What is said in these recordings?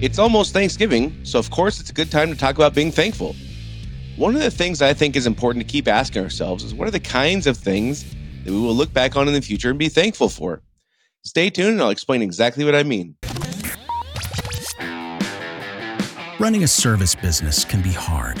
It's almost Thanksgiving, so of course it's a good time to talk about being thankful. One of the things I think is important to keep asking ourselves is what are the kinds of things that we will look back on in the future and be thankful for? Stay tuned and I'll explain exactly what I mean. Running a service business can be hard.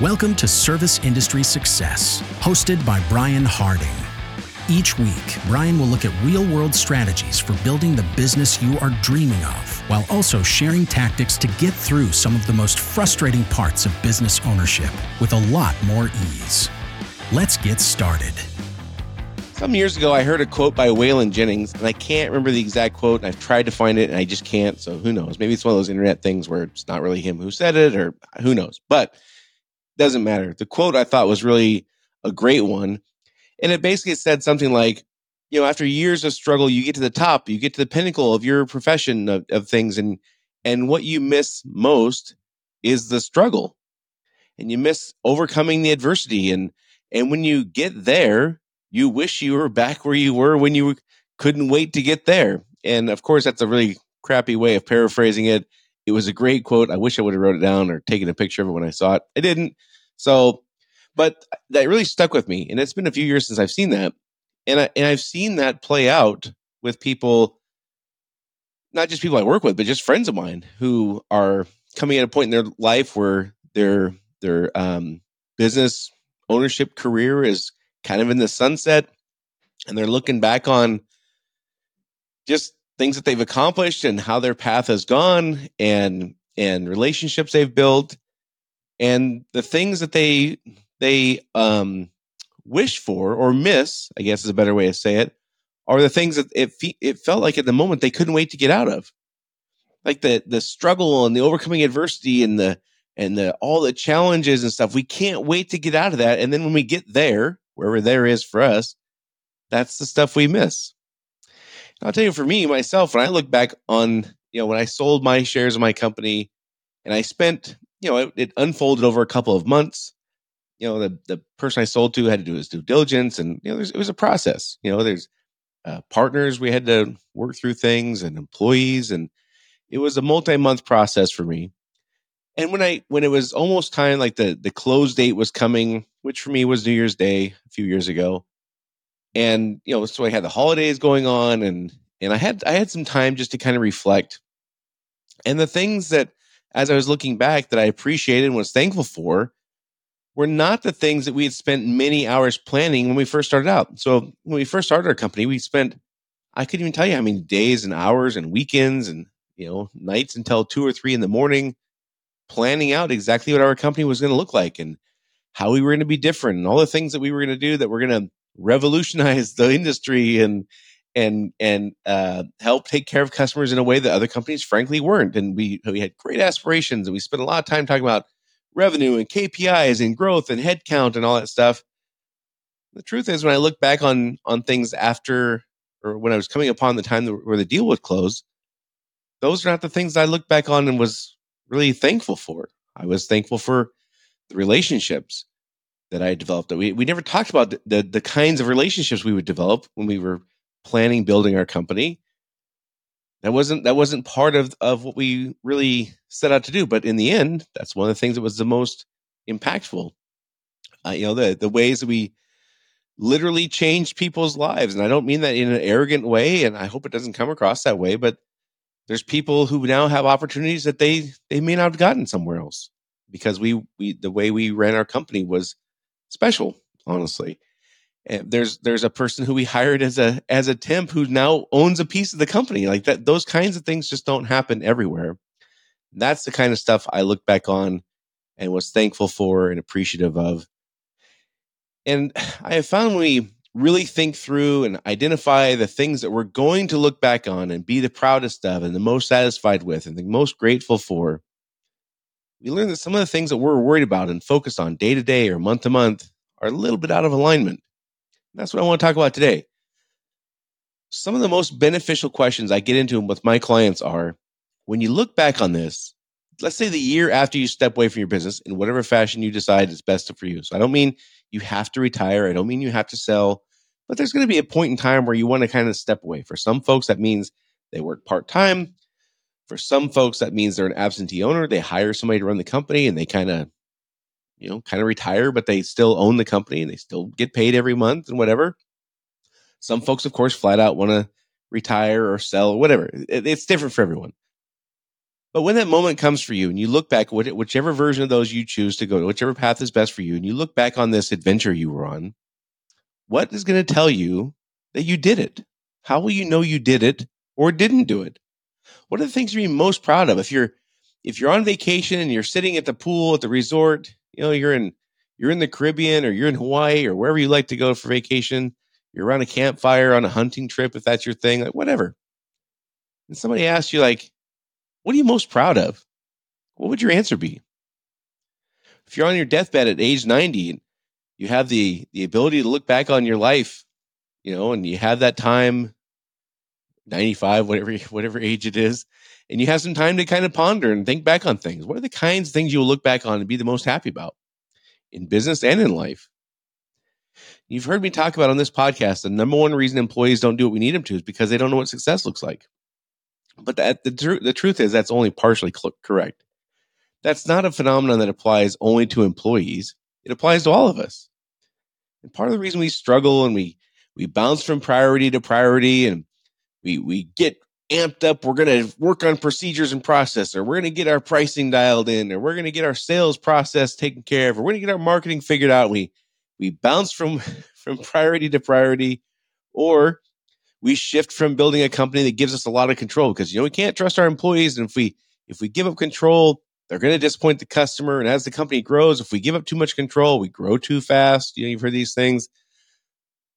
Welcome to Service Industry Success, hosted by Brian Harding. Each week, Brian will look at real world strategies for building the business you are dreaming of, while also sharing tactics to get through some of the most frustrating parts of business ownership with a lot more ease. Let's get started. Some years ago, I heard a quote by Waylon Jennings, and I can't remember the exact quote. And I've tried to find it, and I just can't. So who knows? Maybe it's one of those internet things where it's not really him who said it, or who knows. But doesn't matter. The quote I thought was really a great one. And it basically said something like, you know, after years of struggle, you get to the top, you get to the pinnacle of your profession of, of things. And, and what you miss most is the struggle and you miss overcoming the adversity. And, and when you get there, you wish you were back where you were when you couldn't wait to get there. And of course, that's a really crappy way of paraphrasing it. It was a great quote. I wish I would have wrote it down or taken a picture of it when I saw it. I didn't. So, but that really stuck with me. And it's been a few years since I've seen that. And I, and I've seen that play out with people, not just people I work with, but just friends of mine who are coming at a point in their life where their their um, business ownership career is kind of in the sunset, and they're looking back on just things that they've accomplished and how their path has gone and and relationships they've built. And the things that they they um wish for or miss i guess is a better way to say it are the things that it it felt like at the moment they couldn't wait to get out of. Like the the struggle and the overcoming adversity and the and the all the challenges and stuff. We can't wait to get out of that. And then when we get there wherever there is for us that's the stuff we miss I'll tell you for me, myself, when I look back on, you know, when I sold my shares of my company and I spent, you know, it, it unfolded over a couple of months. You know, the, the person I sold to had to do his due diligence and, you know, it was a process. You know, there's uh, partners, we had to work through things and employees. And it was a multi month process for me. And when I, when it was almost time, like the, the close date was coming, which for me was New Year's Day a few years ago, and you know so i had the holidays going on and and i had i had some time just to kind of reflect. And the things that as i was looking back that i appreciated and was thankful for were not the things that we had spent many hours planning when we first started out. So when we first started our company we spent i couldn't even tell you how many days and hours and weekends and you know nights until two or three in the morning planning out exactly what our company was going to look like and how we were going to be different and all the things that we were going to do that were going to revolutionize the industry and and and uh, help take care of customers in a way that other companies frankly weren't. And we we had great aspirations, and we spent a lot of time talking about revenue and KPIs and growth and headcount and all that stuff. The truth is, when I look back on on things after or when I was coming upon the time where the deal would close, those are not the things I look back on and was really thankful for. I was thankful for the relationships that I developed. We we never talked about the, the, the kinds of relationships we would develop when we were planning building our company. That wasn't that wasn't part of of what we really set out to do. But in the end, that's one of the things that was the most impactful. Uh, you know, the the ways that we literally changed people's lives, and I don't mean that in an arrogant way, and I hope it doesn't come across that way. But there's people who now have opportunities that they they may not have gotten somewhere else because we we the way we ran our company was special, honestly. And there's there's a person who we hired as a as a temp who now owns a piece of the company. Like that, those kinds of things just don't happen everywhere. That's the kind of stuff I look back on and was thankful for and appreciative of. And I have found when we really think through and identify the things that we're going to look back on and be the proudest of and the most satisfied with and the most grateful for, we learn that some of the things that we're worried about and focused on day to day or month to month are a little bit out of alignment. And that's what I want to talk about today. Some of the most beneficial questions I get into with my clients are when you look back on this, let's say the year after you step away from your business in whatever fashion you decide is best for you. So I don't mean you have to retire, I don't mean you have to sell, but there's going to be a point in time where you want to kind of step away. For some folks, that means they work part time. For some folks, that means they're an absentee owner. They hire somebody to run the company and they kind of, you know, kind of retire, but they still own the company and they still get paid every month and whatever. Some folks, of course, flat out want to retire or sell or whatever. It's different for everyone. But when that moment comes for you and you look back, whichever version of those you choose to go to, whichever path is best for you, and you look back on this adventure you were on, what is going to tell you that you did it? How will you know you did it or didn't do it? What are the things you're most proud of? If you're if you're on vacation and you're sitting at the pool at the resort, you know, you're in you're in the Caribbean or you're in Hawaii or wherever you like to go for vacation, you're around a campfire on a hunting trip if that's your thing, like whatever. And somebody asks you like, what are you most proud of? What would your answer be? If you're on your deathbed at age 90 and you have the the ability to look back on your life, you know, and you have that time 95 whatever whatever age it is, and you have some time to kind of ponder and think back on things. What are the kinds of things you'll look back on and be the most happy about in business and in life? You've heard me talk about on this podcast the number one reason employees don't do what we need them to is because they don't know what success looks like. But that, the, tr- the truth is, that's only partially cl- correct. That's not a phenomenon that applies only to employees, it applies to all of us. And part of the reason we struggle and we, we bounce from priority to priority and we, we get amped up, we're going to work on procedures and process, or we're going to get our pricing dialed in, or we're going to get our sales process taken care of, or we're going to get our marketing figured out. We, we bounce from, from priority to priority, or we shift from building a company that gives us a lot of control. Because you know we can't trust our employees and if we if we give up control they're going to disappoint the customer and as the company grows if we give up too much control we grow too fast. You know you've heard these things.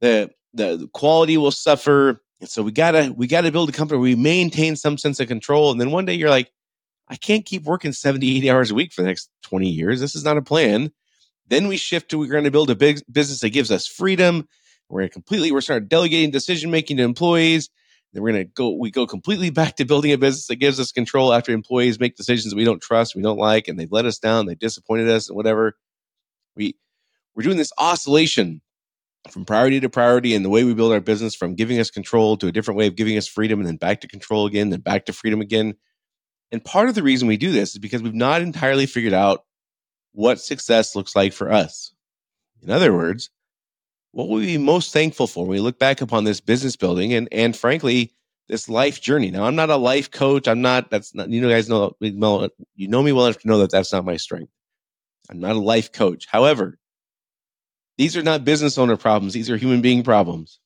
The the, the quality will suffer and so we gotta we gotta build a company where we maintain some sense of control. And then one day you're like i can't keep working 70 80 hours a week for the next 20 years. This is not a plan. Then we shift to we're going to build a big business that gives us freedom. We're going to completely, we're start delegating decision making to employees. Then we're going to go, we go completely back to building a business that gives us control after employees make decisions we don't trust, we don't like, and they've let us down, they disappointed us, and whatever. We, we're doing this oscillation from priority to priority and the way we build our business from giving us control to a different way of giving us freedom and then back to control again, then back to freedom again. And part of the reason we do this is because we've not entirely figured out what success looks like for us. In other words, what will we be most thankful for when we look back upon this business building and and frankly this life journey now i'm not a life coach i'm not that's not you know guys know you know me well enough to know that that's not my strength i'm not a life coach however these are not business owner problems these are human being problems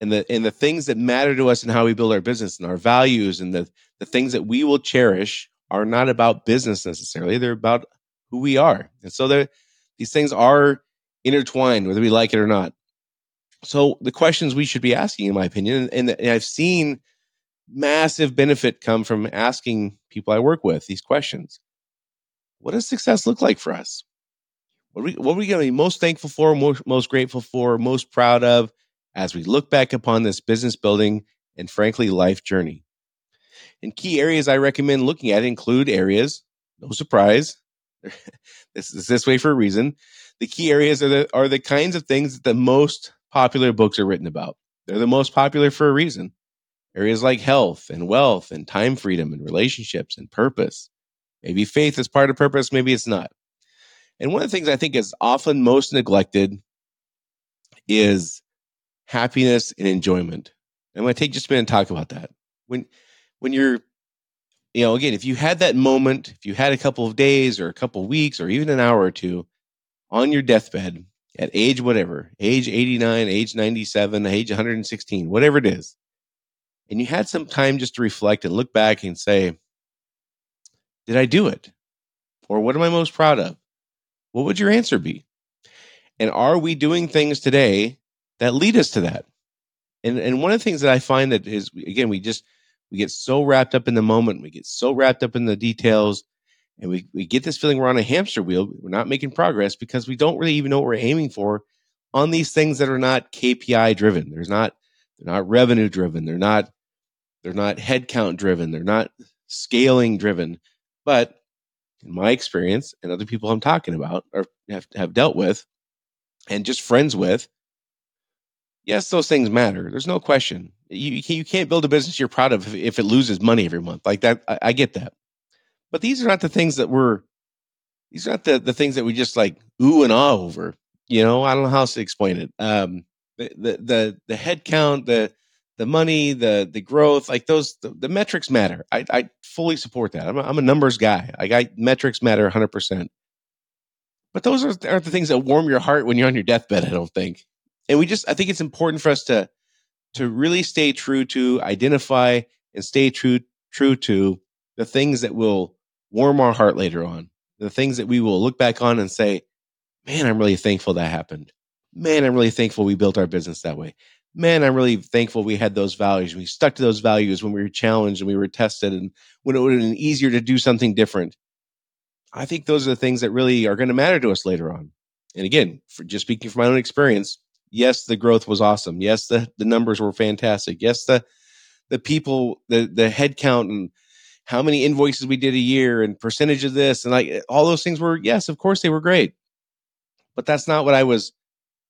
and the and the things that matter to us and how we build our business and our values and the the things that we will cherish are not about business necessarily they're about who we are and so these things are intertwined, whether we like it or not. So the questions we should be asking, in my opinion, and, and I've seen massive benefit come from asking people I work with these questions. What does success look like for us? What are we, what are we going to be most thankful for, most, most grateful for, most proud of as we look back upon this business building and frankly life journey? And key areas I recommend looking at include areas, no surprise, this is this way for a reason, the key areas are the, are the kinds of things that the most popular books are written about. They're the most popular for a reason. Areas like health and wealth and time freedom and relationships and purpose. Maybe faith is part of purpose, maybe it's not. And one of the things I think is often most neglected is happiness and enjoyment. I'm going to take just a minute and talk about that. When when you're you know, again, if you had that moment, if you had a couple of days or a couple of weeks or even an hour or two on your deathbed at age whatever, age 89, age 97, age 116, whatever it is, and you had some time just to reflect and look back and say, did I do it? Or what am I most proud of? What would your answer be? And are we doing things today that lead us to that? And and one of the things that I find that is again, we just we get so wrapped up in the moment, we get so wrapped up in the details, And we, we get this feeling we're on a hamster wheel. We're not making progress because we don't really even know what we're aiming for on these things that are not KPI driven. There's not, they're not revenue driven. They're not, they're not headcount driven. They're not scaling driven. But in my experience and other people I'm talking about or have, have dealt with and just friends with, yes, those things matter. There's no question. You, you can't build a business you're proud of if, it loses money every month. Like that, I, I, get that. But these are not the things that we're, these are not the, the things that we just like ooh and ah over. You know, I don't know how else to explain it. Um, the, the, the, the the, the money, the the growth, like those, the, the metrics matter. I, I fully support that. I'm a, I'm a numbers guy. I got metrics matter 100. percent But those are, aren't the things that warm your heart when you're on your deathbed. I don't think. And we just, I think it's important for us to to really stay true to identify and stay true true to the things that will warm our heart later on. The things that we will look back on and say, "Man, I'm really thankful that happened." Man, I'm really thankful we built our business that way man, I'm really thankful we had those values. We stuck to those values when we were challenged and we were tested and when it would have been easier to do something different. I think those are the things that really are going to matter to us later on. And again, just speaking from my own experience, yes, the growth was awesome. Yes, the, the numbers were fantastic. Yes, the the people, the the head count and how many invoices we did a year and percentage of this and like all those things were, yes, of course they were great. But that's not what I was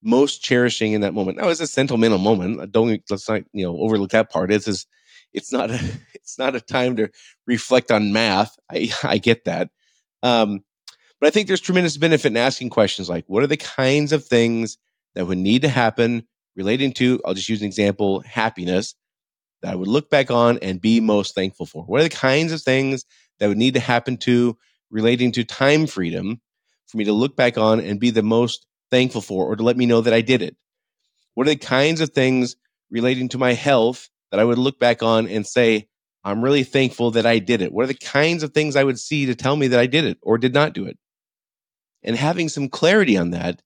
most cherishing in that moment. Now, it's a sentimental moment. Don't let's not you know overlook that part. It's is it's not a it's not a time to reflect on math. I I get that, um, but I think there's tremendous benefit in asking questions like, what are the kinds of things that would need to happen relating to? I'll just use an example: happiness that I would look back on and be most thankful for. What are the kinds of things that would need to happen to relating to time freedom for me to look back on and be the most thankful for or to let me know that I did it? What are the kinds of things relating to my health that I would look back on and say, I'm really thankful that I did it? What are the kinds of things I would see to tell me that I did it or did not do it? And having some clarity on that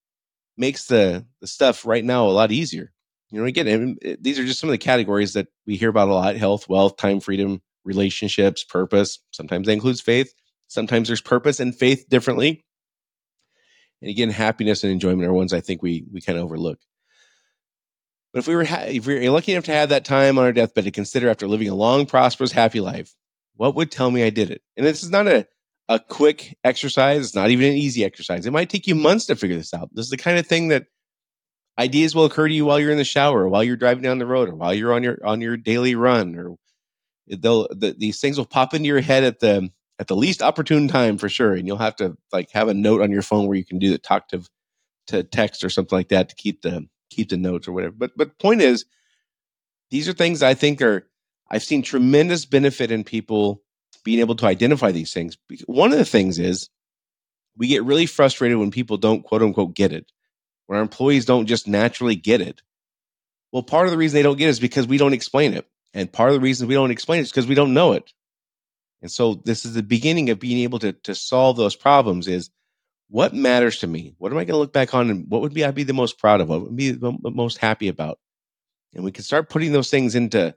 makes the, the stuff right now a lot easier. You know, again, eh, these are just some of the categories that we hear about a lot health, wealth, time, freedom, relationships, purpose. Sometimes that includes faith. Sometimes there's purpose and faith differently. And again, happiness and enjoyment are ones I think we we kind of overlook. But if we were ha- if we are lucky enough to have that time on our deathbed to consider after living a long, prosperous, happy life, what would tell me I did it? And this is not a a quick exercise. It's not even an easy exercise. It might take you months to figure this out. This is the kind of thing that ideas will occur to you while you're in the shower, while you're driving down the road, or while you're on your on your daily run, or they'll the, these things will pop into your head at the at the least opportune time for sure. And you'll have to like have a note on your phone where you can do the talk to to text or something like that to keep the keep the notes or whatever. But but point is, these are things I think are I've seen tremendous benefit in people being able to identify these things. One of the things is we get really frustrated when people don't quote unquote get it, when our employees don't just naturally get it. Well, part of the reason they don't get it is because we don't explain it. And part of the reason we don't explain it is because we don't know it. And so this is the beginning of being able to, to solve those problems is what matters to me? What am I going to look back on and what would be I be the most proud of? What would be the most happy about? And we can start putting those things into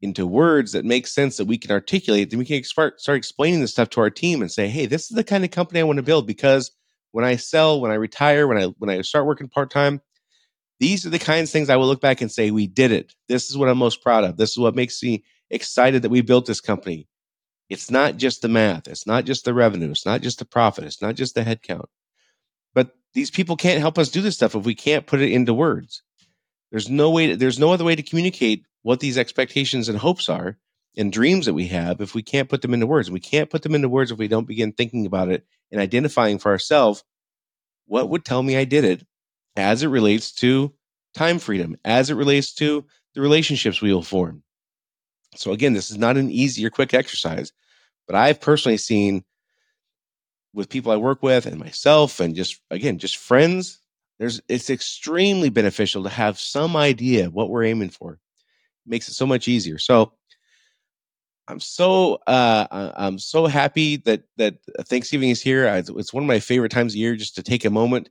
into words that make sense that we can articulate. Then we can start start explaining this stuff to our team and say, "Hey, this is the kind of company I want to build because when I sell, when I retire, when I when I start working part time, these are the kinds of things I will look back and say, we did it. This is what I'm most proud of. This is what makes me excited that we built this company. It's not just the math. It's not just the revenue. It's not just the profit. It's not just the headcount. But these people can't help us do this stuff if we can't put it into words. There's no way. To, there's no other way to communicate what these expectations and hopes are and dreams that we have if we can't put them into words. And we can't put them into words if we don't begin thinking about it and identifying for ourselves what would tell me I did it as it relates to time freedom, as it relates to the relationships we will form. So again, this is not an easy or quick exercise. But I've personally seen with people I work with and myself and just again, just friends, there's it's extremely beneficial to have some idea what we're aiming for. It makes it so much easier. So I'm so uh, I'm so happy that that Thanksgiving is here. It's one of my favorite times of year just to take a moment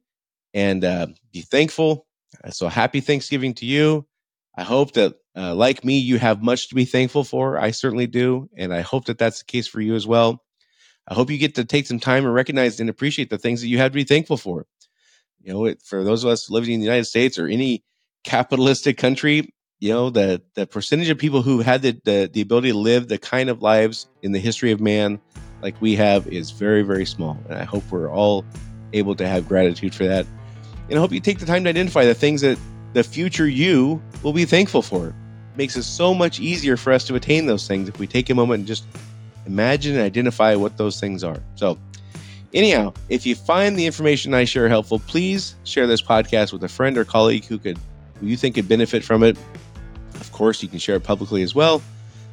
and uh, be thankful. So happy Thanksgiving to you. I hope that uh, like me, you have much to be thankful for. I certainly do. And I hope that that's the case for you as well. I hope you get to take some time and recognize and appreciate the things that you have to be thankful for. You know, it, for those of us living in the United States or any capitalistic country, you know, the the percentage of people who had the, the the ability to live the kind of lives in the history of man like we have is very, very small. And I hope we're all able to have gratitude for that. And I hope you take the time to identify the things that the future you will be thankful for. It makes it so much easier for us to attain those things if we take a moment and just imagine and identify what those things are. So, anyhow, if you find the information I share helpful, please share this podcast with a friend or colleague who could who you think could benefit from it. Of course, you can share it publicly as well.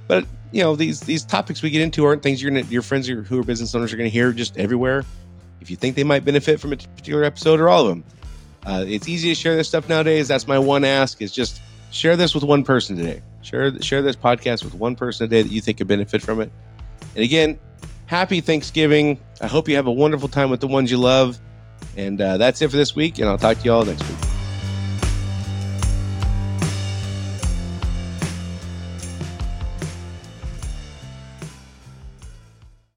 But you know these these topics we get into aren't things gonna your friends who are business owners are gonna hear just everywhere. If you think they might benefit from a particular episode or all of them, uh, it's easy to share this stuff nowadays. That's my one ask: is just share this with one person today. Share share this podcast with one person today that you think could benefit from it. And again, happy Thanksgiving. I hope you have a wonderful time with the ones you love. And uh, that's it for this week. And I'll talk to you all next week.